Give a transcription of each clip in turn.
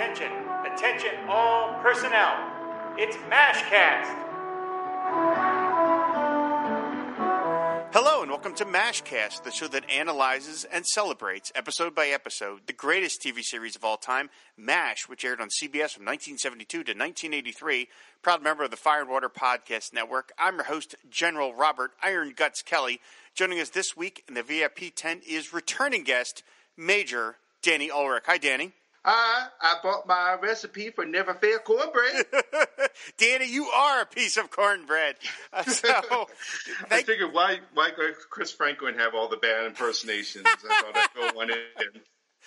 Attention, attention, all personnel. It's MASHcast. Hello, and welcome to MASHcast, the show that analyzes and celebrates, episode by episode, the greatest TV series of all time, MASH, which aired on CBS from 1972 to 1983. Proud member of the Fire and Water Podcast Network. I'm your host, General Robert Iron Guts Kelly. Joining us this week in the VIP tent is returning guest, Major Danny Ulrich. Hi, Danny. I I bought my recipe for never fail cornbread. Danny, you are a piece of cornbread. Uh, so, I figured why why Chris Franklin have all the bad impersonations? I thought I'd go one in.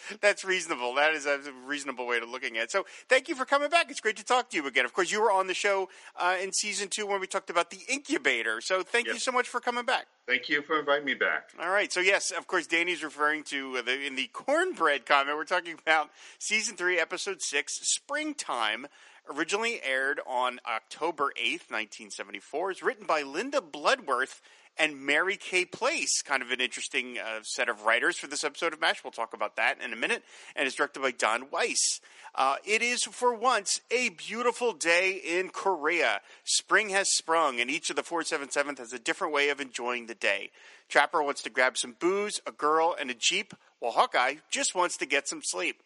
That's reasonable. That is a reasonable way of looking at it. So, thank you for coming back. It's great to talk to you again. Of course, you were on the show uh, in season two when we talked about the incubator. So, thank you so much for coming back. Thank you for inviting me back. All right. So, yes, of course, Danny's referring to the, in the cornbread comment. We're talking about season three, episode six, Springtime. Originally aired on October 8th, 1974. It's written by Linda Bloodworth and Mary Kay Place. Kind of an interesting uh, set of writers for this episode of MASH. We'll talk about that in a minute. And it's directed by Don Weiss. Uh, it is, for once, a beautiful day in Korea. Spring has sprung, and each of the 477th has a different way of enjoying the day. Trapper wants to grab some booze, a girl, and a Jeep, while Hawkeye just wants to get some sleep.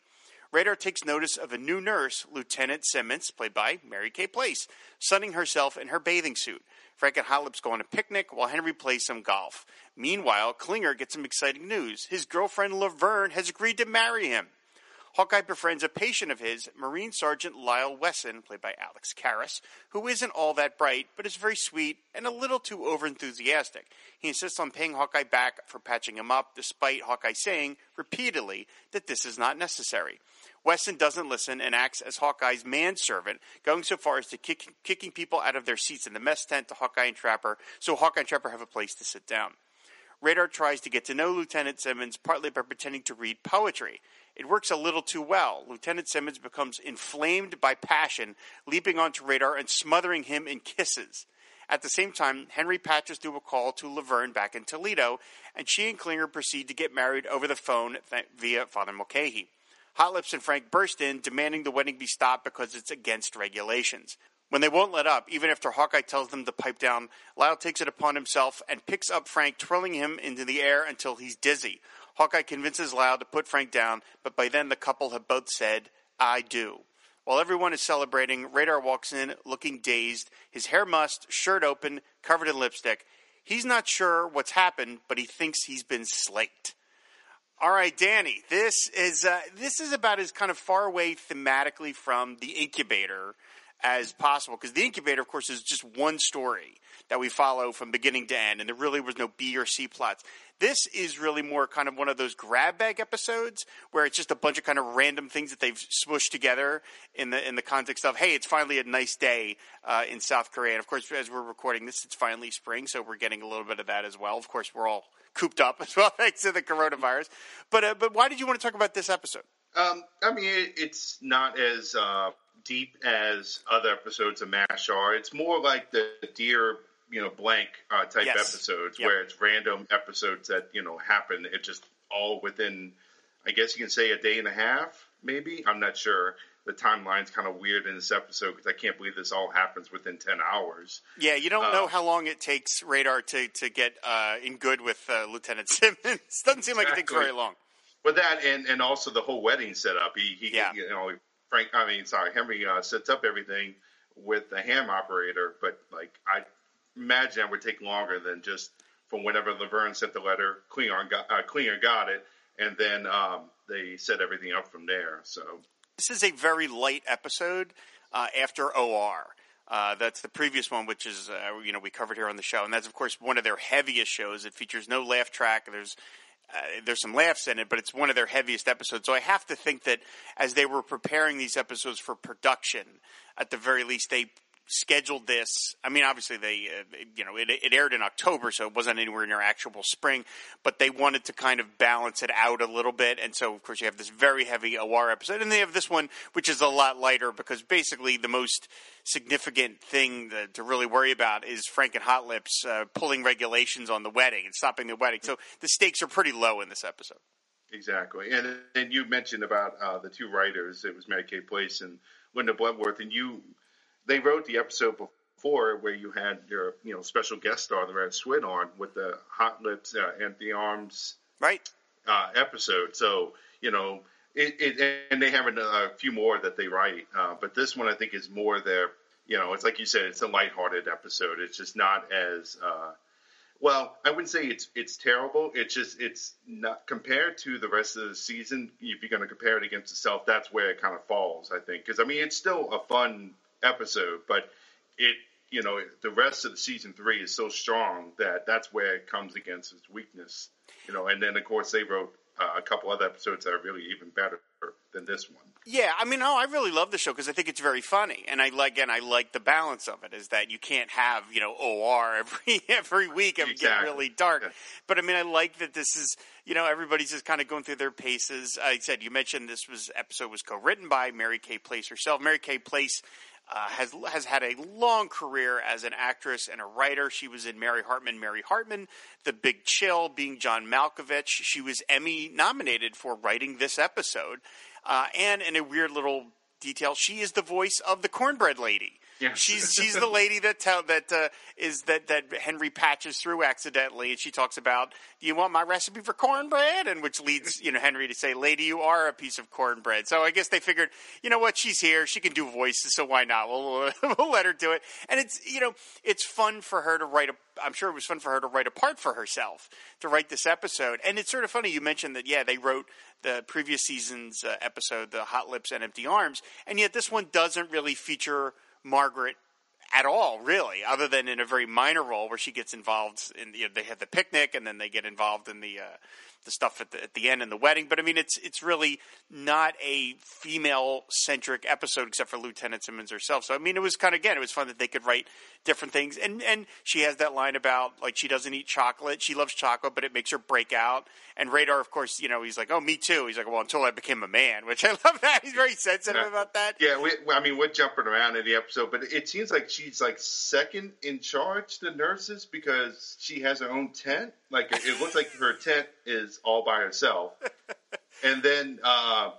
Radar takes notice of a new nurse, Lieutenant Simmons, played by Mary Kay Place, sunning herself in her bathing suit. Frank and Hot Lips go on a picnic while Henry plays some golf. Meanwhile, Klinger gets some exciting news. His girlfriend Laverne has agreed to marry him. Hawkeye befriends a patient of his, Marine Sergeant Lyle Wesson, played by Alex Karras, who isn't all that bright, but is very sweet and a little too overenthusiastic. He insists on paying Hawkeye back for patching him up, despite Hawkeye saying repeatedly that this is not necessary. Wesson doesn't listen and acts as Hawkeye's manservant, going so far as to kick, kicking people out of their seats in the mess tent to Hawkeye and Trapper, so Hawkeye and Trapper have a place to sit down. Radar tries to get to know Lieutenant Simmons partly by pretending to read poetry. It works a little too well. Lieutenant Simmons becomes inflamed by passion, leaping onto Radar and smothering him in kisses. At the same time, Henry patches through a call to Laverne back in Toledo, and she and Klinger proceed to get married over the phone th- via Father Mulcahy. Hot Lips and Frank burst in, demanding the wedding be stopped because it's against regulations. When they won't let up, even after Hawkeye tells them to pipe down, Lyle takes it upon himself and picks up Frank, twirling him into the air until he's dizzy. Hawkeye convinces Lyle to put Frank down, but by then the couple have both said, I do. While everyone is celebrating, Radar walks in looking dazed, his hair mussed, shirt open, covered in lipstick. He's not sure what's happened, but he thinks he's been slaked. All right, Danny. This is uh, this is about as kind of far away thematically from the incubator as possible because the incubator, of course, is just one story that we follow from beginning to end, and there really was no B or C plots. This is really more kind of one of those grab bag episodes where it's just a bunch of kind of random things that they've smushed together in the in the context of hey, it's finally a nice day uh, in South Korea, and of course, as we're recording this, it's finally spring, so we're getting a little bit of that as well. Of course, we're all cooped up as well thanks to the coronavirus. But uh, but why did you want to talk about this episode? Um, I mean, it, it's not as uh, deep as other episodes of MASH are. It's more like the Dear you know blank uh, type Yes. episodes Yep. where it's random episodes that you know happen. It just all within, I guess you can say a day and a half, maybe. I'm not sure. The timeline's kind of weird in this episode because I can't believe this all happens within ten hours. Yeah, you don't Uh, know how long it takes Radar to to get uh, in good with uh, Lieutenant Simmons. Doesn't seem like it takes very long. But that and and also the whole wedding setup. He, he Yeah. you know Frank. I mean, sorry, Henry uh, sets up everything with the ham operator. But like I imagine that would take longer than just from whenever Laverne sent the letter, Klinger got uh, got it, and then um, they set everything up from there. So This is a very light episode uh, after OR. Uh, that's the previous one, which is uh, you know we covered here on the show, and that's of course one of their heaviest shows. It features no laugh track. There's uh, there's some laughs in it, but it's one of their heaviest episodes. So I have to think that as they were preparing these episodes for production, at the very least they scheduled this. I mean, obviously they, uh, you know, it, it aired in October, so it wasn't anywhere near actual spring. But they wanted to kind of balance it out a little bit, and so of course you have this very heavy OR episode, and they have this one which is a lot lighter because basically the most significant thing that, to really worry about is Frank and Hot Lips uh, pulling regulations on the wedding and stopping the wedding. So the stakes are pretty low in this episode. Exactly, and and you mentioned about uh, the two writers. It was Mary Kay Place and Linda Bloodworth, and you they wrote the episode before where you had your you know special guest star, the Red Swin, on with the Hot Lips uh, and the Arms right uh, episode. So you know it, it, and they have a, few more that they write, uh, but this one I think is more their you know it's like you said, it's a lighthearted episode. It's just not as uh, well, I wouldn't say it's it's terrible. It's just it's not compared to the rest of the season. If you're going to compare it against itself, that's where it kind of falls. I think because I mean it's still a fun episode, but it you know the rest of the season three is so strong that that's where it comes against its weakness. You know, and then of course they wrote uh, a couple other episodes that are really even better than this one. Yeah, I mean, oh, I really love the show because I think it's very funny, and I like, and I like the balance of it. Is that you can't have you know OR every every week and exactly. get really dark. Yeah. But I mean, I like that this is you know everybody's just kind of going through their paces. I said you mentioned this was episode was co-written by Mary Kay Place herself. Mary Kay Place uh, has has had a long career as an actress and a writer. She was in Mary Hartman, Mary Hartman, The Big Chill, being John Malkovich. She was Emmy nominated for writing this episode, uh, and in a weird little detail, she is the voice of the Cornbread Lady. She's she's the lady that tell that uh, is that that Henry patches through accidentally, and she talks about, "Do you want my recipe for cornbread?" And which leads you know Henry to say, "Lady, you are a piece of cornbread." So I guess they figured, you know what, she's here, she can do voices, so why not? We'll we'll let her do it. And it's you know it's fun for her to write a. I'm sure it was fun for her to write a part for herself to write this episode. And it's sort of funny you mentioned that. Yeah, they wrote the previous season's uh, episode, the Hot Lips and Empty Arms, and yet this one doesn't really feature Margaret at all, really, other than in a very minor role where she gets involved in. You know, they have the picnic, and then they get involved in the uh, the stuff at the, at the end in the wedding. But I mean, it's it's really not a female centric episode except for Lieutenant Simmons herself. So I mean, it was kind of again, it was fun that they could write different things. And and she has that line about like she doesn't eat chocolate. She loves chocolate, but it makes her break out. And Radar, of course, you know, he's like, oh, me too. He's like, well, until I became a man, which I love that. He's very sensitive yeah. about that. Yeah, we, I mean, we're jumping around in the episode, but it seems like she's like second in charge to nurses because she has her own tent. Like it looks like her tent is all by herself. and then, uh,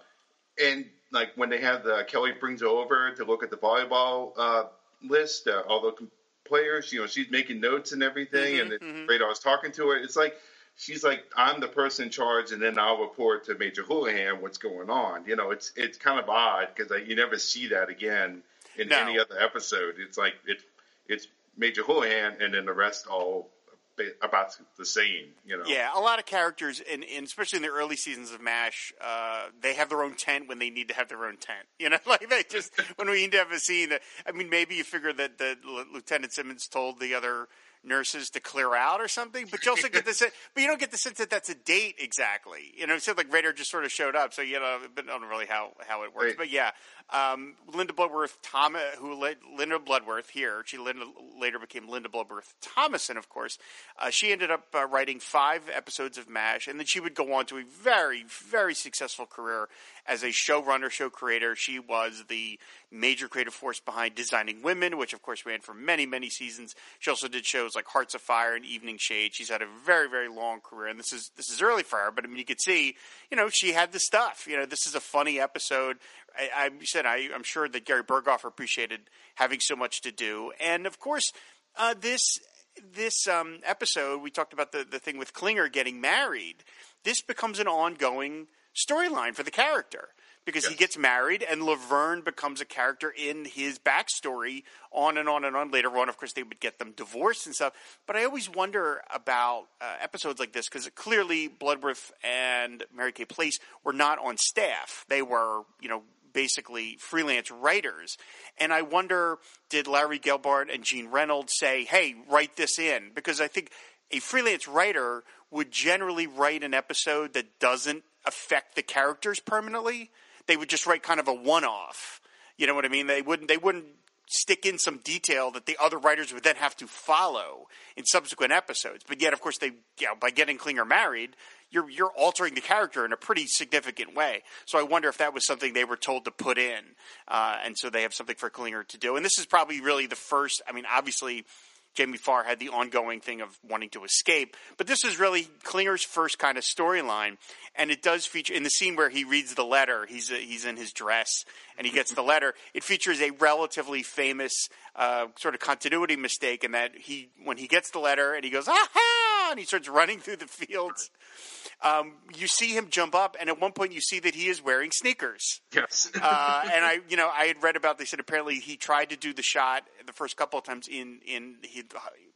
and like when they have the Kelly brings her over to look at the volleyball uh, list, uh, all the players, you know, she's making notes and everything, mm-hmm, and mm-hmm. Radar's talking to her. It's like she's like, I'm the person in charge, and then I'll report to Major Houlihan what's going on. You know, it's it's kind of odd because you never see that again in no. any other episode. It's like it's it's Major Houlihan, and then the rest all about the same, you know. Yeah, a lot of characters, and especially in the early seasons of Mash, uh, they have their own tent when they need to have their own tent. You know, like they just when we need to have a scene. That, I mean, maybe you figure that the Lieutenant Simmons told the other nurses to clear out or something. But you also get the sense, but you don't get the sense that that's a date exactly. You know, it seemed like Radar just sort of showed up, so you know, but I don't know really how how it works. Right. But yeah, um, Linda Bloodworth Thomas, who Linda Bloodworth here, she Linda, later became Linda Bloodworth Thomason, of course. Uh, she ended up uh, writing five episodes of MASH, and then she would go on to a very, very successful career as a showrunner, show creator. She was the major creative force behind Designing Women, which of course ran for many, many seasons. She also did shows like Hearts Afire and Evening Shade. She's had a very, very long career, and this is this is early for her. But I mean, you could see, you know, she had the stuff. You know, this is a funny episode. I, I said I, am sure that Gary Burghoff appreciated having so much to do, and of course, uh, this this um, episode we talked about the the thing with Klinger getting married. This becomes an ongoing storyline for the character because yes. he gets married and Laverne becomes a character in his backstory on and on and on. Later on, of course, they would get them divorced and stuff. But I always wonder about uh, episodes like this because clearly Bloodworth and Mary Kay Place were not on staff. They were, you know, basically freelance writers. And I wonder, did Larry Gelbart and Gene Reynolds say, hey, write this in? Because I think a freelance writer would generally write an episode that doesn't affect the characters permanently. They would just write kind of a one-off. You know what I mean? They wouldn't. They wouldn't stick in some detail that the other writers would then have to follow in subsequent episodes. But yet, of course, they you know, by getting Klinger married, you're you're altering the character in a pretty significant way. So I wonder if that was something they were told to put in, uh, and so they have something for Klinger to do. And this is probably really the first. I mean, obviously Jamie Farr had the ongoing thing of wanting to escape. But this is really Klinger's first kind of storyline, and it does feature in the scene where he reads the letter. He's he's in his dress and he gets the letter. It features a relatively famous uh, sort of continuity mistake in that he when he gets the letter and he goes and he starts running through the fields. Um, you see him jump up, and at one point you see that he is wearing sneakers. Yes. uh, and I, you know, I had read about. They said apparently he tried to do the shot the first couple of times in in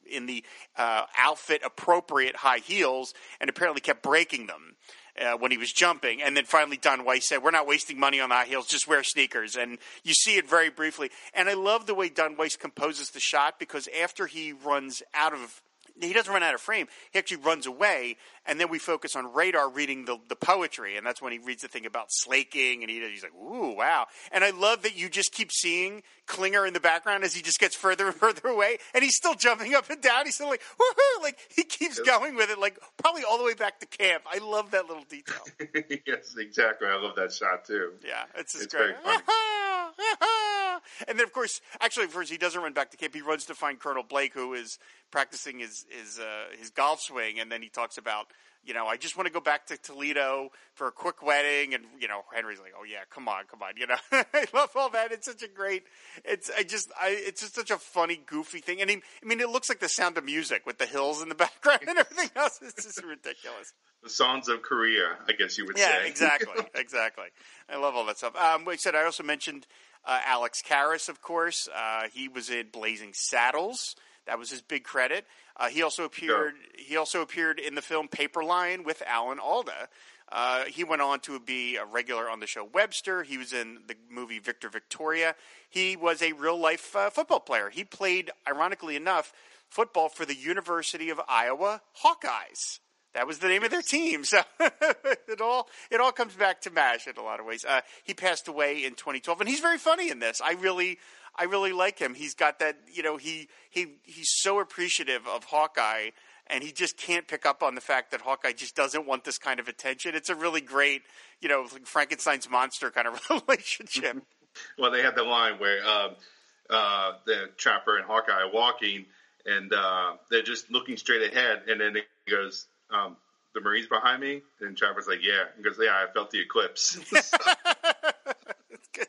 in the uh, outfit appropriate high heels, and apparently kept breaking them. Uh, when he was jumping, and then finally Don Weiss said, "We're not wasting money on the high heels; just wear sneakers." And you see it very briefly. And I love the way Don Weiss composes the shot because after he runs out of he doesn't run out of frame. He actually runs away, and then we focus on Radar reading the, the poetry, and that's when he reads the thing about slaking, and he, he's like, "Ooh, wow!" And I love that you just keep seeing Klinger in the background as he just gets further and further away, and he's still jumping up and down. He's still like, "Woohoo!" Like he keeps going with it, like probably all the way back to camp. I love that little detail. yes, exactly. I love that shot too. Yeah, it's just It's great. and then, of course, actually, first he doesn't run back to camp. He runs to find Colonel Blake, who is practicing his his uh, his golf swing, and then he talks about. You know, I just want to go back to Toledo for a quick wedding, and you know, Henry's like, "Oh yeah, come on, come on." You know, I love all that. It's such a great. It's I just I it's just such a funny, goofy thing, and he, I mean, it looks like the Sound of Music with the hills in the background and everything else. It's just ridiculous. The songs of Korea, I guess you would Yeah, say. exactly, exactly. I love all that stuff. Um, like I said, I also mentioned uh, Alex Karras, of course. Uh, he was in Blazing Saddles. That was his big credit. Uh, he also appeared. He also appeared in the film Paper Lion with Alan Alda. Uh, he went on to be a regular on the show Webster. He was in the movie Victor Victoria. He was a real life uh, football player. He played, ironically enough, football for the University of Iowa Hawkeyes. That was the name of their team. So it all it all comes back to Mash in a lot of ways. Uh, he passed away in 2012, and he's very funny in this. I really I really like him. He's got that you know he he he's so appreciative of Hawkeye. And he just can't pick up on the fact that Hawkeye just doesn't want this kind of attention. It's a really great, you know, like Frankenstein's monster kind of relationship. Well, they had the line where um, uh, the trapper and Hawkeye are walking, and uh, they're just looking straight ahead, and then he goes, um, "The Marines behind me." And Trapper's like, "Yeah." He goes, "Yeah, I felt the eclipse." it's good.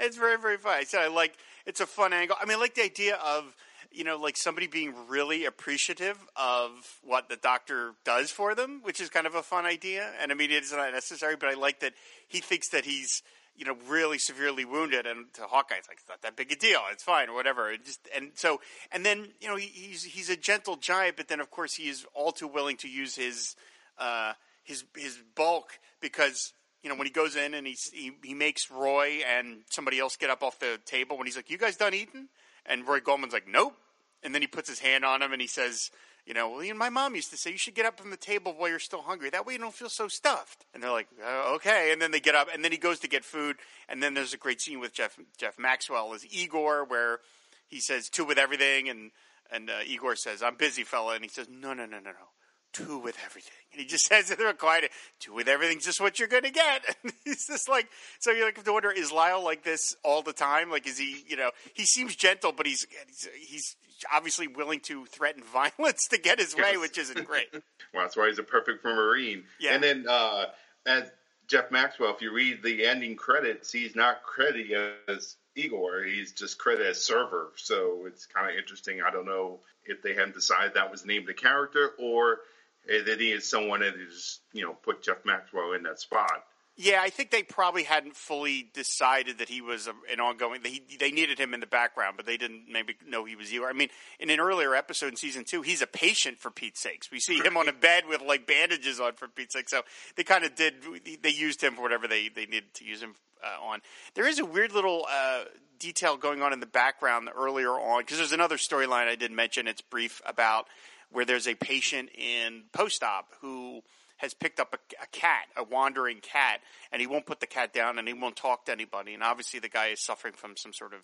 It's very very funny. I said I like. It's a fun angle. I mean, I like the idea of you know like somebody being really appreciative of what the doctor does for them, which is kind of a fun idea. And I mean, it's not necessary, but I like that he thinks that he's you know really severely wounded, and to Hawkeye, it's like it's not that big a deal. It's fine, or whatever. It just and so and then you know he, he's he's a gentle giant, but then of course he is all too willing to use his uh, his his bulk because you know, when he goes in and he he makes Roy and somebody else get up off the table when he's like, "You guys done eating?" And Roy Goldman's like, "Nope." And then he puts his hand on him and he says, "You know, well, my mom used to say you should get up from the table while you're still hungry. That way you don't feel so stuffed." And they're like, uh, "Okay." And then they get up and then he goes to get food. And then there's a great scene with Jeff Jeff Maxwell as Igor where he says two with everything and and uh, Igor says, "I'm busy, fella," and he says, "No, no, no, no, no." Two with everything. And he just says it real quiet, two with everything's just what you're going to get. And he's just like, so You're like to wonder, is Lyle like this all the time? Like, is he, you know, he seems gentle, but he's, he's, he's obviously willing to threaten violence to get his way, Yes. which isn't great. well, that's why he's a perfect Marine. Yeah. And then uh, as Jeff Maxwell, if you read the ending credits, he's not credited as Igor. He's just credited as server. So it's kind of interesting. I don't know if they hadn't decided that was named the character or eh, he is someone that is, you know, put Jeff Maxwell in that spot. Yeah, I think they probably hadn't fully decided that he was a, an ongoing. They, they needed him in the background, but they didn't maybe know he was you. I mean, in an earlier episode in season two, he's a patient for Pete's sakes. We see him on a bed with like bandages on for Pete's sake. So they kind of did. They used him for whatever they they needed to use him uh, on. There is a weird little uh, detail going on in the background earlier on because there's another storyline I didn't mention. It's brief about where there's a patient in post-op who has picked up a, a cat, a wandering cat, and he won't put the cat down and he won't talk to anybody. And obviously, the guy is suffering from some sort of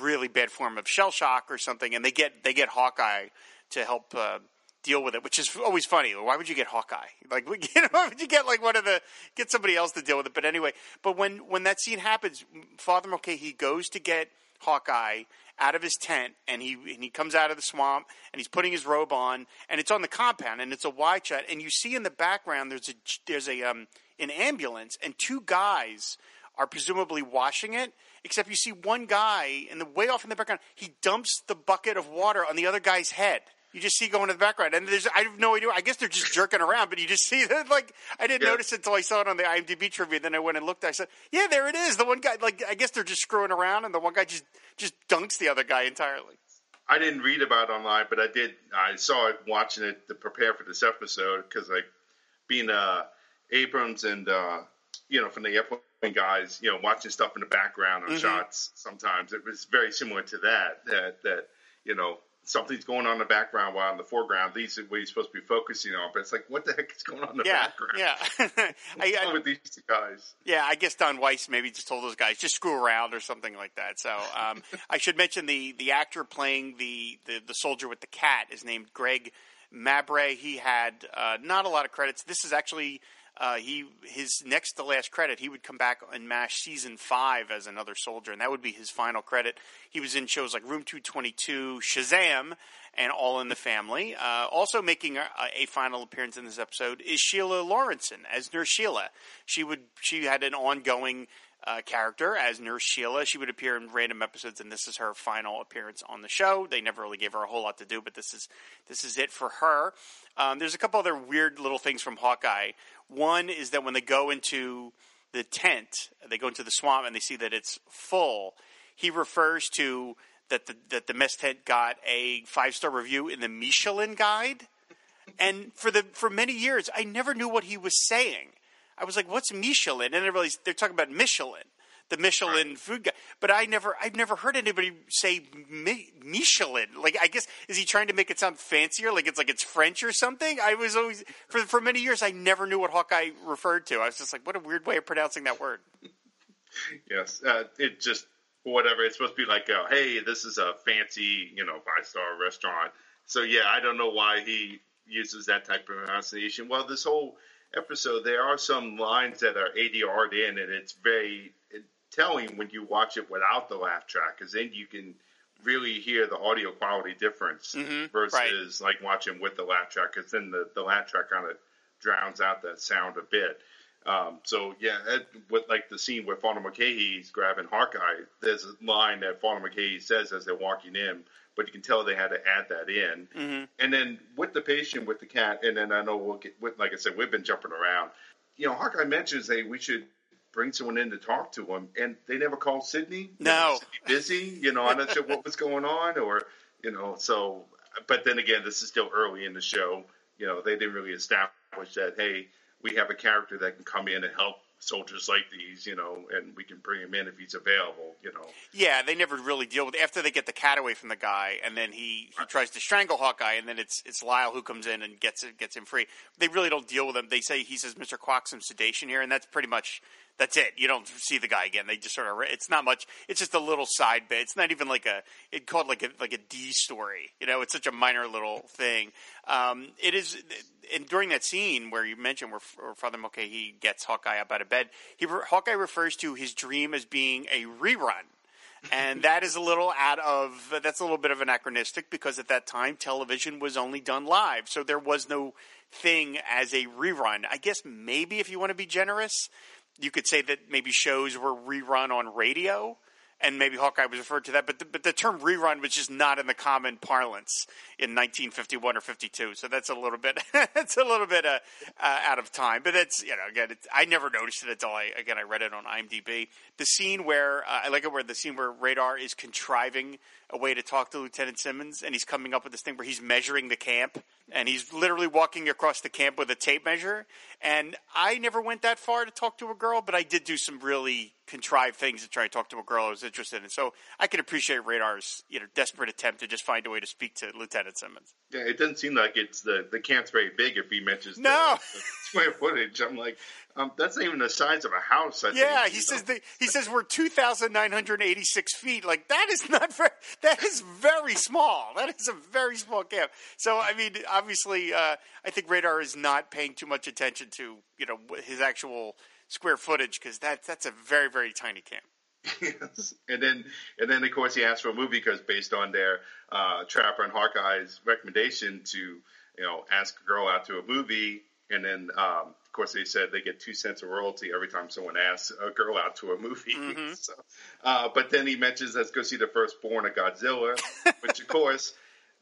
really bad form of shell shock or something. And they get they get Hawkeye to help uh, deal with it, which is always funny. Why would you get Hawkeye? Like, you know, why would you get like one of the get somebody else to deal with it? But anyway, but when when that scene happens, Father Mulcahy he goes to get Hawkeye, out of his tent, and he and he comes out of the swamp, and he's putting his robe on, and it's on the compound, and it's a wide shot, and you see in the background there's a there's a um an ambulance, and two guys are presumably washing it. Except you see one guy, and the way off in the background, he dumps the bucket of water on the other guy's head you just see going in the background, and there's I have no idea. I guess they're just jerking around, but you just see that. Like I didn't Yeah. notice it until I saw it on the IMDb trivia. Then I went and looked. I said, "Yeah, there it is." The one guy, like I guess they're just screwing around, and the one guy just just dunks the other guy entirely. I didn't read about it online, but I did. I saw it watching it to prepare for this episode because, like, being uh, Abrahams and uh, you know from the airplane guys, you know, watching stuff in the background on Mhm. shots. Sometimes it was very similar to that. That that you know something's going on in the background while in the foreground. These are what you're supposed to be focusing on, but it's like, what the heck is going on in the Yeah, background? yeah, What's I, I, with these guys? yeah. I guess Don Weiss maybe just told those guys just screw around or something like that. So um, I should mention the the actor playing the, the the soldier with the cat is named Greg Mabre. He had uh, not a lot of credits. This is actually uh, he his next to last credit. He would come back in Mash season five as another soldier, and that would be his final credit. He was in shows like Room Two Twenty Two, Shazam, and All in the Family. Uh, also making a, a final appearance in this episode is Sheila Lawrenson as Nurse Sheila. She would she had an ongoing uh, character as Nurse Sheila. She would appear in random episodes, and this is her final appearance on the show. They never really gave her a whole lot to do, but this is this is it for her. Um, there's a couple other weird little things from Hawkeye. One is that when they go into the tent, they go into the swamp, and they see that it's full. He refers to that the that the mess tent got a five star review in the Michelin Guide. And for the for many years, I never knew what he was saying. I was like, "What's Michelin?" And I realized they're talking about Michelin, the Michelin food guy. But I never, I've never heard anybody say Mi- Michelin. Like, I guess is he trying to make it sound fancier? Like it's like it's French or something? I was always for for many years, I never knew what Hawkeye referred to. I was just like, "What a weird way of pronouncing that word." Yes, uh, it just whatever. It's supposed to be like, uh, hey, this is a fancy, you know, five star restaurant. So yeah, I don't know why he uses that type of pronunciation. Well, this whole episode, there are some lines that are ADR'd in, and it's very telling when you watch it without the laugh track, because then you can really hear the audio quality difference Mhm, versus like watching with the laugh track, because then the, the laugh track kind of drowns out that sound a bit. Um, so yeah, it, with like the scene where Father Mulcahy's grabbing Hawkeye, there's a line that Father Mulcahy says as they're walking in, but you can tell they had to add that in. Mm-hmm. And then with the patient with the cat, and then I know we'll get, with, like I said, we've been jumping around. You know, Hawkeye mentions, hey, we should bring someone in to talk to him, and they never called Sidney. No. Sidney busy. You know, I'm not sure what was going on, or you know, so. But then again, this is still early in the show. You know, they didn't really establish that. Hey, we have a character that can come in and help soldiers like these. You know, and we can bring him in if he's available. You know. Yeah, they never really deal with after they get the cat away from the guy, and then he, he tries to strangle Hawkeye, and then it's it's Lyle who comes in and gets it gets him free. They really don't deal with him. They say he says Mister Quack some sedation here, and that's pretty much that's it. You don't see the guy again. They just sort of it's not much. It's just a little side bit. It's not even like a it called like a like a D story. You know, it's such a minor little thing. Um, it is. And during that scene where you mentioned where, where Father Mulcahy gets Hawkeye up out of bed, he Hawkeye refers to his dream as being a rerun and that is a little out of that's a little bit of anachronistic because at that time television was only done live so there was no thing as a rerun i guess maybe if you want to be generous you could say that maybe shows were rerun on radio and maybe Hawkeye was referred to that, but the, but the term rerun was just not in the common parlance in 1951 or 52. So that's a little bit that's a little bit uh, uh, out of time. But that's you know again, I never noticed it until I again I read it on IMDb. The scene where uh, I like it where the scene where Radar is contriving a way to talk to Lieutenant Simmons, and he's coming up with this thing where he's measuring the camp, and he's literally walking across the camp with a tape measure. And I never went that far to talk to a girl, but I did do some really contrived things to try to talk to a girl I was interested in. So I can appreciate Radar's you know desperate attempt to just find a way to speak to Lieutenant Simmons. Yeah, it doesn't seem like it's the the camp's very big if he mentions No. the, the square footage. I'm like, um, that's not even the size of a house. I Yeah, think, he says the, he says we're two thousand nine hundred eighty six feet. Like that is not very. That is very small. That is a very small camp. So I mean, obviously, uh, I think Radar is not paying too much attention to you know his actual square footage because that that's a very very tiny camp. Yes. And then, and then, of course, he asked for a movie because based on their uh, Trapper and Hawkeye's recommendation to, you know, ask a girl out to a movie, and then, um, of course, they said they get two cents of royalty every time someone asks a girl out to a movie. Mhm. so, uh, but then he mentions let's go see the firstborn of Godzilla, which, of course.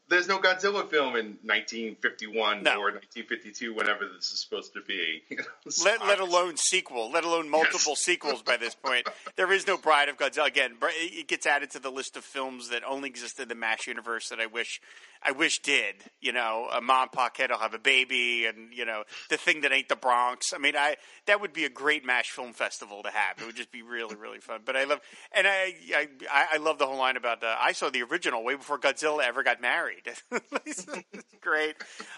There's no Godzilla film in 1951 No. or 1952, whenever this is supposed to be. so Let, let alone sequel, let alone multiple sequels by this point. There is no Bride of Godzilla. Again, it gets added to the list of films that only exist in the MASH universe that I wish, I wish did. You know, a mom and kid will have a baby, and you know, the thing that ain't the Bronx. I mean, I that would be a great MASH film festival to have. It would just be really, really fun. But I love, and I, I, I love the whole line about uh, I saw the original way before Godzilla ever got married. It's great.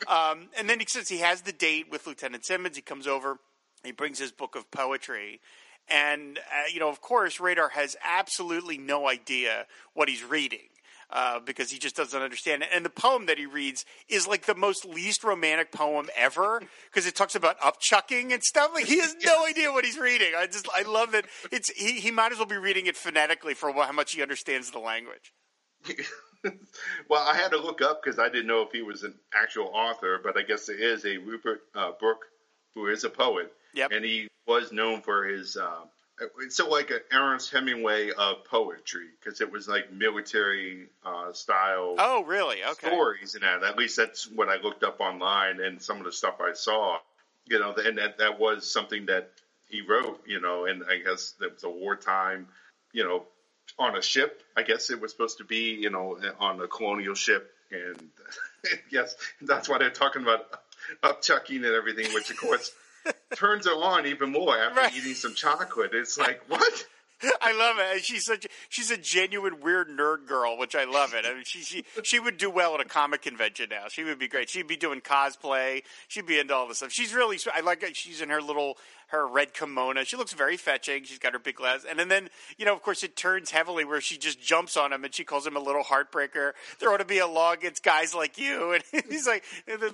Um, and then he says he has the date with Lieutenant Simmons. He comes over. He brings his book of poetry. And, uh, you know, of course, Radar has absolutely no idea what he's reading. Uh, because he just doesn't understand it. And the poem that he reads is like the most least romantic poem ever because it talks about upchucking and stuff. Like he has no idea what he's reading. I just, I love that. It's, he, he might as well be reading it phonetically for how much he understands the language. well, I had to look up because I didn't know if he was an actual author, but I guess there is a Rupert uh, Brooke who is a poet, Yep. and he was known for his. Uh, it's so like an Ernest Hemingway of poetry because it was like military uh, style Oh, really? Okay. stories and that. At least that's what I looked up online and some of the stuff I saw. You know, and that that was something that he wrote. You know, and I guess that was a wartime. You know, on a ship. I guess it was supposed to be. You know, on a colonial ship, and yes, that's why they're talking about upchucking and everything, which of course. Turns her on even more after Right. eating some chocolate. It's like, what? I love it. She's such she's a genuine weird nerd girl, which I love it. I mean, she she she would do well at a comic convention now. She would be great. She'd be doing cosplay. She'd be into all this stuff. She's really I like it. She's in her little her red kimono. She looks very fetching. She's got her big glass, and then, then you know, of course, it turns heavily where she just jumps on him and she calls him a little heartbreaker. There ought to be a law against guys like you, and he's like,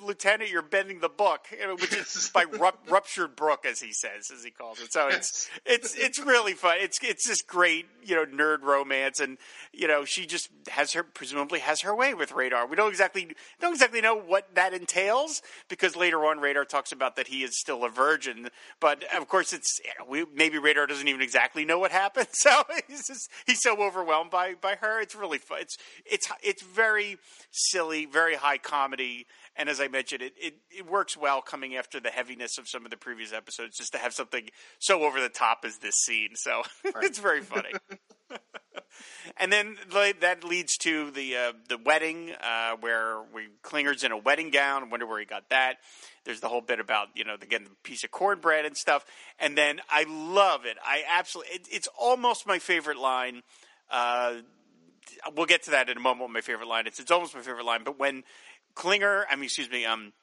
Lieutenant, you're bending the book, which is by rup- ruptured brook, as he says, as he calls it. So it's it's it's really fun. It's it's just great, you know, nerd romance, and you know, she just has her presumably has her way with Radar. We don't exactly don't exactly know what that entails because later on, Radar talks about that he is still a virgin, but of course, it's we, maybe Radar doesn't even exactly know what happened. So he's just he's so overwhelmed by by her. It's really fun. It's it's it's very silly, very high comedy. And as I mentioned, it, it, it works well coming after the heaviness of some of the previous episodes, just to have something so over the top as this scene. So it's very funny. and then that leads to the uh, the wedding uh, where we Klinger's in a wedding gown. Wonder where he got that. There's the whole bit about you know again the piece of cornbread and stuff. And then I love it. I absolutely it, it's almost my favorite line. Uh, we'll get to that in a moment. My favorite line is. It's almost my favorite line. But when Klinger, I mean, excuse me, um,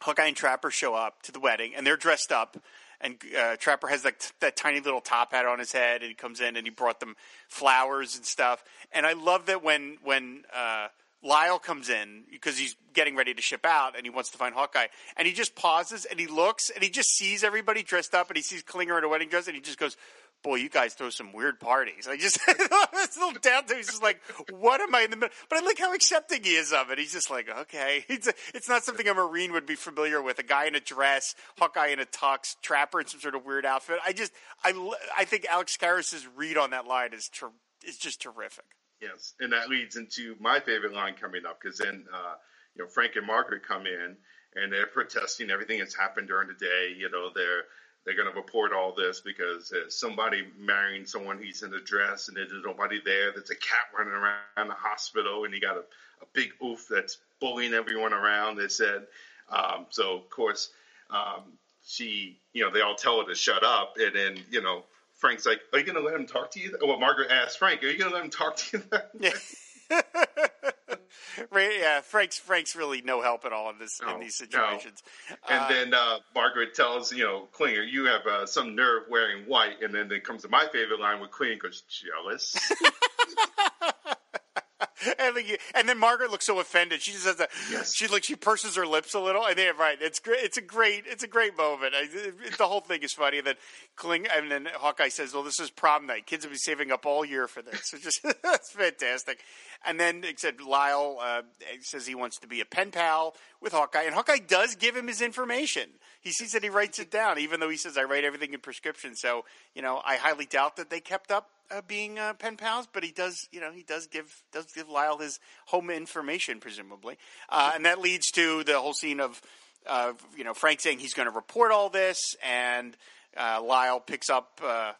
Hawkeye and Trapper show up to the wedding, and they're dressed up. And uh, Trapper has like that tiny little top hat on his head, and he comes in and he brought them flowers and stuff. And I love that when when uh, Lyle comes in because he's getting ready to ship out and he wants to find Hawkeye, and he just pauses and he looks and he just sees everybody dressed up, and he sees Klinger in a wedding dress, and he just goes, boy, you guys throw some weird parties. I just a little down to he's just like, what am I in the middle? But I like how accepting he is of it. He's just like, okay, it's a, it's not something a marine would be familiar with. A guy in a dress, Hawkeye in a tux, Trapper in some sort of weird outfit. I just I I think Alex Karras's read on that line is ter- is just terrific. Yes, and that leads into my favorite line coming up because then uh, you know Frank and Margaret come in and they're protesting everything that's happened during the day. You know they're they're going to report all this because there's somebody marrying someone he's in a dress and there's nobody there. There's a cat running around the hospital and he got a, a big oof that's bullying everyone around. They said um, so. Of course, um, she you know they all tell her to shut up and then you know. Frank's like, "Are you going to let him talk to you?" Well, Margaret asked Frank, "Are you going to let him talk to you?" Yeah. Yeah, Frank's Frank's really no help at all in this in No, these no. situations. And Uh, then uh, Margaret tells, you know, Klinger, you have uh, some nerve wearing white. And then it comes to my favorite line with Klinger goes, jealous. and, like, and then Margaret looks so offended. She just has a Yes. she like she purses her lips a little, and then right, it's great. It's a great it's a great moment. I, it, the whole thing is funny. And then Kling and then Hawkeye says, "Well, this is prom night. Kids have been saving up all year for this." It's just that's fantastic. And then except Lyle uh, says he wants to be a pen pal with Hawkeye, and Hawkeye does give him his information. He sees that he writes it down, even though he says I write everything in prescription. So you know, I highly doubt that they kept up uh, being uh, pen pals, but he does, you know, he does give does give Lyle his home information, presumably, uh, and that leads to the whole scene of, uh, you know, Frank saying he's going to report all this, and uh, Lyle picks up. Uh,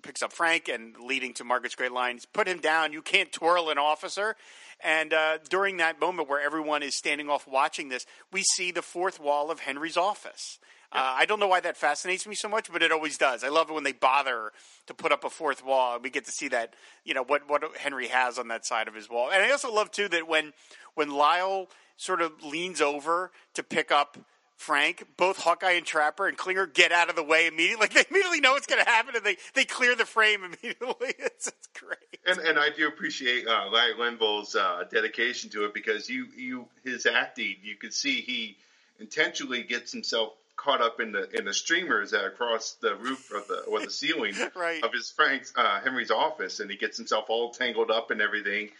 picks up Frank and leading to Margaret's great lines, put him down. You can't twirl an officer. And uh, during that moment where everyone is standing off watching this, we see the fourth wall of Henry's office. Uh, I don't know why that fascinates me so much, but it always does. I love it when they bother to put up a fourth wall, and we get to see that you know what what Henry has on that side of his wall. And I also love too that when when Lyle sort of leans over to pick up Frank, both Hawkeye and Trapper and Klinger get out of the way immediately. Like they immediately know what's going to happen, and they they clear the frame immediately. It's, it's great. And, and I do appreciate uh, Larry Linville's uh, dedication to it because you, you his acting, you can see he intentionally gets himself caught up in the in the streamers that are across the roof of the or the ceiling Right. of his Frank's uh, Henry's office, and he gets himself all tangled up and everything.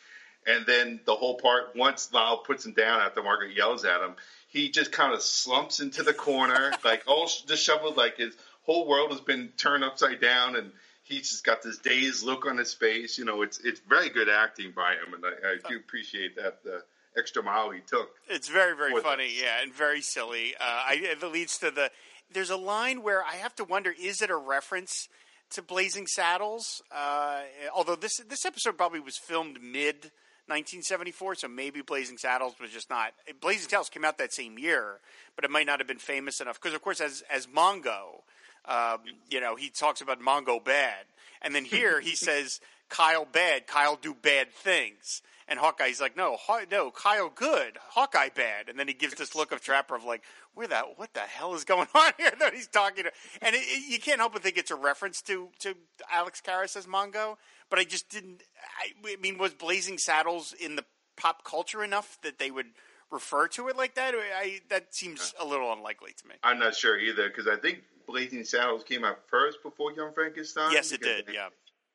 And then the whole part, once Lyle puts him down after Margaret yells at him, he just kind of slumps into the corner, like all disheveled, like his whole world has been turned upside down, and he's just got this dazed look on his face. You know, it's it's very good acting by him, and I, I do appreciate that the extra mile he took. It's very, very funny, yeah, and very silly. Uh, I, it leads to the. There's a line where I have to wonder: is it a reference to Blazing Saddles? Uh, although this this episode probably was filmed mid 1974, so maybe Blazing Saddles was just not. Blazing Saddles came out that same year, but it might not have been famous enough because, of course, as as Mongo, um, you know, he talks about Mongo bad, and then here he says Kyle bad, Kyle do bad things. And Hawkeye, Hawkeye's like, no, Haw- no, Kyle good, Hawkeye bad. And then he gives this look of Trapper of like, where that, what the hell is going on here? That he's talking to, and it, it, you can't help but think it's a reference to to Alex Karras as Mongo. But I just didn't. I, I mean, was Blazing Saddles in the pop culture enough that they would refer to it like that? I, that seems a little unlikely to me. I'm not sure either because I think Blazing Saddles came out first before Young Frankenstein. Yes, it did. Yeah.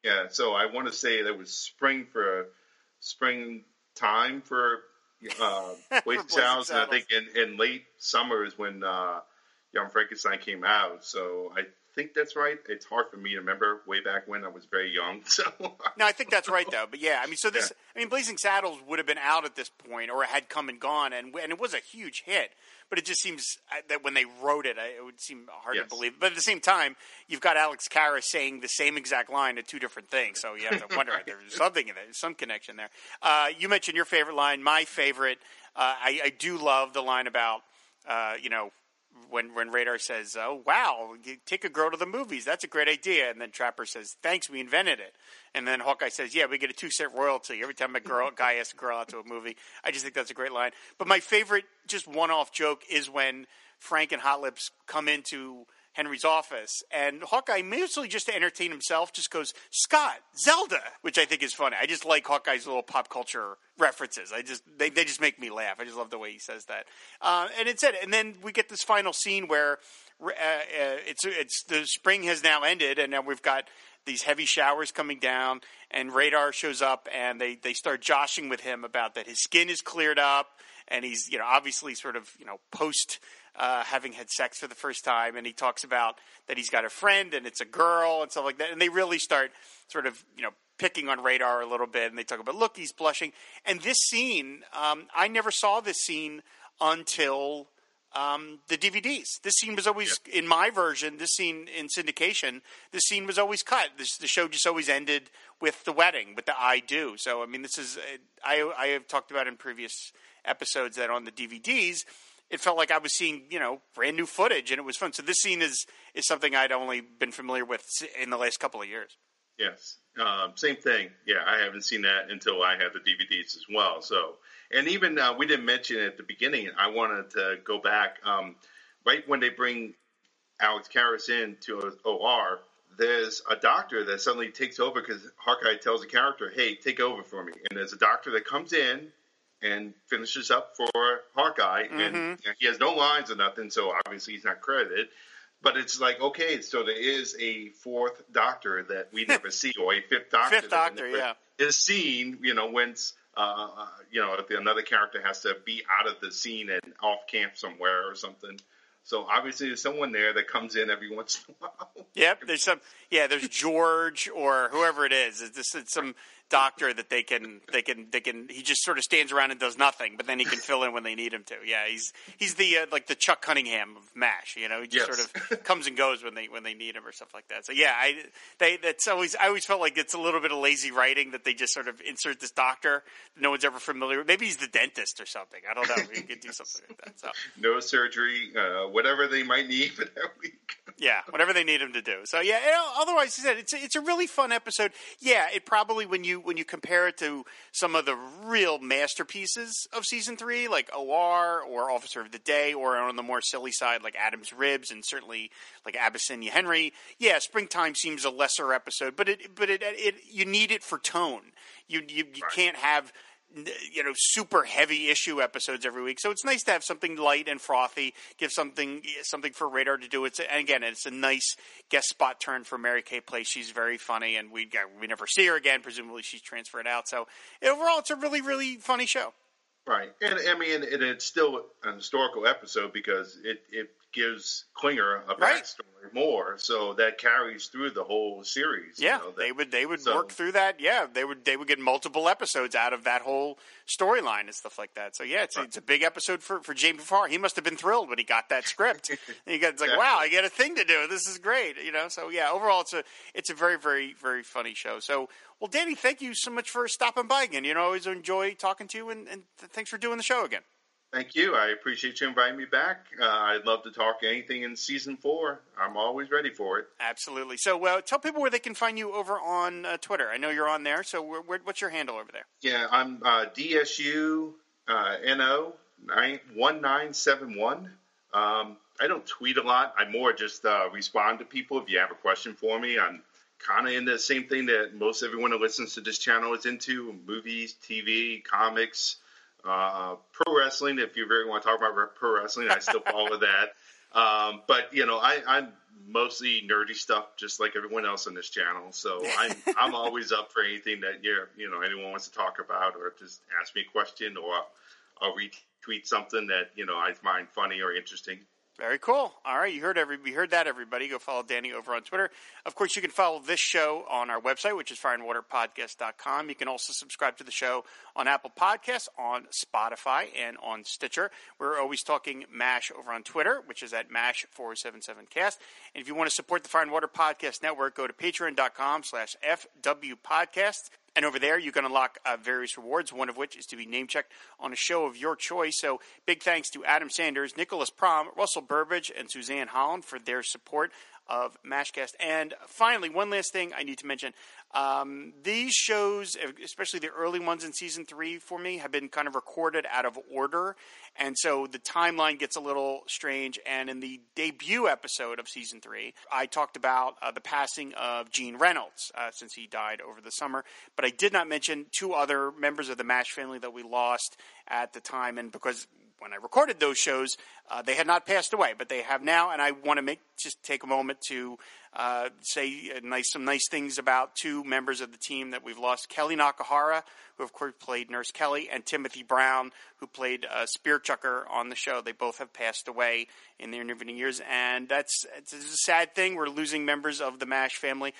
Yeah, so I want to say that was spring for spring time for uh, Blazing Saddles, and I think in, in late summer is when uh, Young Frankenstein came out. So I think that's right. It's hard for me to remember way back when I was very young. So No, I think that's right though. But yeah, I mean, so this, I mean, Blazing Saddles would have been out at this point, or had come and gone, and and it was a huge hit. But it just seems uh, that when they wrote it, it would seem hard Yes. to believe. But at the same time, you've got Alex Karras saying the same exact line at two different things, so you have to wonder if there's something in there, some connection there. Uh, you mentioned your favorite line. My favorite, uh, I, I do love the line about, uh, you know. When when Radar says, "Oh wow, take a girl to the movies, that's a great idea," and then Trapper says, "Thanks, we invented it," and then Hawkeye says, "Yeah, we get a two cent royalty every time a girl guy asks a girl out to a movie." I just think that's a great line. But my favorite, just one off joke, is when Frank and Hot Lips come into Henry's office, and Hawkeye, mostly just to entertain himself, just goes, "Scott, Zelda," which I think is funny. I just like Hawkeye's little pop culture references. I just they they just make me laugh. I just love the way he says that. Uh, and it's it. And then we get this final scene where uh, uh, it's it's the spring has now ended, and now we've got these heavy showers coming down, and Radar shows up, and they they start joshing with him about that his skin is cleared up, and he's you know obviously sort of you know post uh, having had sex for the first time, and he talks about that he's got a friend and it's a girl and stuff like that, and they really start sort of you know picking on Radar a little bit, and they talk about look he's blushing, and this scene um, I never saw this scene until um, the DVDs. This scene was always in my version. This scene in syndication, this scene was always cut. This, the show just always ended with the wedding, with the "I do." So I mean, this is I I have talked about in previous episodes that on the DVDs, it felt like I was seeing you know brand new footage, and it was fun. So this scene is is something I'd only been familiar with in the last couple of years. Yes, um, same thing. Yeah, I haven't seen that until I had the DVDs as well. So, and even uh, we didn't mention it at the beginning. I wanted to go back um, right when they bring Alex Karras in to OR. there's a doctor that suddenly takes over because Hawkeye tells the character, "Hey, take over for me." And there's a doctor that comes in and finishes up for Hawkeye, mm-hmm. and he has no lines or nothing, so obviously he's not credited. But it's like, okay, so there is a fourth Doctor that we never see, or a fifth Doctor. Fifth Doctor, yeah, is seen. You know, when uh, you know if another character has to be out of the scene and off camp somewhere or something. So obviously, there's someone there that comes in every once in a while. Yep, there's some. Yeah, there's George or whoever it is. It's, it's some doctor that they can they can they can he just sort of stands around and does nothing, but then he can fill in when they need him to. Yeah, he's he's the uh, like the Chuck Cunningham of Mash. You know, he just yes. sort of comes and goes when they when they need him or stuff like that. So yeah, I they that's always I always felt like it's a little bit of lazy writing that they just sort of insert this doctor no one's ever familiar. with. Maybe he's the dentist or something. I don't know. You could do something like that. So no surgery, uh, whatever they might need for that week. yeah, whatever they need him to do. So yeah, otherwise, he said it's a, it's a really fun episode. Yeah, it probably when you when you compare it to some of the real masterpieces of season three, like OR or Officer of the Day, or on the more silly side, like Adam's Ribs, and certainly like Abyssinia Henry. Yeah, Springtime seems a lesser episode, but it but it, it you need it for tone. You you, you right. can't have you know super heavy issue episodes every week. So it's nice to have something light and frothy, give something something for Radar to do. It's and again, it's a nice guest spot turn for Mary Kay Place. She's very funny, and we we never see her again. Presumably, she's transferred out. So overall, it's a really really funny show. Right, and I mean, it's still an historical episode because it it gives Klinger a backstory right. more, so that carries through the whole series. Yeah, you know, that, they would they would so. work through that. Yeah, they would they would get multiple episodes out of that whole storyline and stuff like that. So yeah, it's right. it's a big episode for for Jamie Farr. He must have been thrilled when he got that script. and he got it's like, wow, I get a thing to do. This is great. You know, so yeah, overall, it's a it's a very very very funny show. So. Well, Danny, thank you so much for stopping by again. You know, I always enjoy talking to you, and, and thanks for doing the show again. Thank you. I appreciate you inviting me back. Uh, I'd love to talk anything in season four. I'm always ready for it. Absolutely. So, uh, tell people where they can find you over on uh, Twitter. I know you're on there. So, where, where, what's your handle over there? Yeah, I'm uh, DSU uh, NO one nine seven one. Um, I don't tweet a lot. I more just uh, respond to people if you have a question for me. I'm kind of in the same thing that most everyone who listens to this channel is into: movies, TV, comics. Uh, pro wrestling, if you really want to talk about pro wrestling, I still follow that. Um, but you know, I, I'm mostly nerdy stuff, just like everyone else on this channel. So I'm I'm always up for anything that you you know anyone wants to talk about, or just ask me a question, or I'll retweet something that you know I find funny or interesting. Very cool. All right, you heard every you heard that everybody. Go follow Danny over on Twitter. Of course, you can follow this show on our website, which is fireandwaterpodcast.com. You can also subscribe to the show on Apple Podcasts, on Spotify, and on Stitcher. We're always talking MASH over on Twitter, which is at MASH4077cast. And if you want to support the Fire and Water Podcast Network, go to patreon.com slash FWPodcast. And over there, you can unlock uh, various rewards, one of which is to be name checked on a show of your choice. So, big thanks to Adam Sanders, Nicholas Prom, Russell Burbage, and Suzanne Holland for their support of Mashcast. And finally, one last thing I need to mention. Um, these shows, especially the early ones in season three for me, have been kind of recorded out of order. And so the timeline gets a little strange. And in the debut episode of season three, I talked about uh, the passing of Gene Reynolds uh, since he died over the summer. But I did not mention two other members of the MASH family that we lost at the time. And because when I recorded those shows, uh, they had not passed away, but they have now. And I want to make just take a moment to uh, say nice, some nice things about two members of the team that we've lost: Kelly Nakahara, who of course played Nurse Kelly, and Timothy Brown, who played uh, Spear Chucker on the show. They both have passed away in their intervening years, and that's it's a sad thing. We're losing members of the Mash family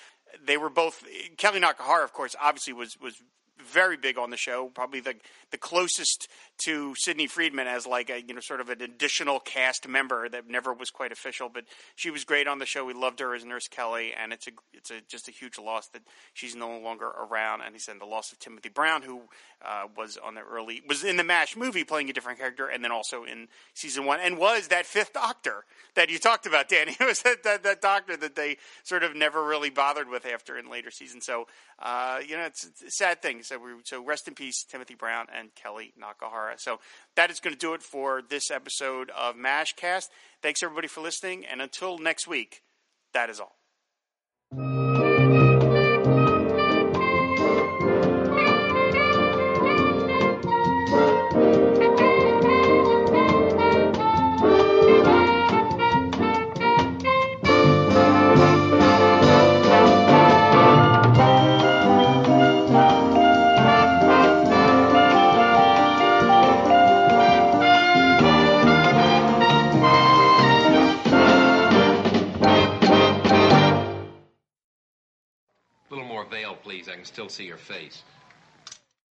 they were both Kelly Nakahara, of course, obviously was was very big on the show, probably the the closest to Sidney Freedman as like a you know sort of an additional cast member that never was quite official, but she was great on the show. We loved her as Nurse Kelly, and it's a it's a just a huge loss that she's no longer around. And he said the loss of Timothy Brown, who uh, was on the early was in the Mash movie playing a different character, and then also in season one, and was that Fifth Doctor that you talked about, Danny. It was that, that, that Doctor that they sort of never really bothered with after in later seasons. So uh, you know, it's, it's sad thing. So we so rest in peace, Timothy Brown and Kelly Nakahara. So that is going to do it for this episode of Mashcast. Thanks everybody for listening, and until next week, that is all. Please. I can still see your face.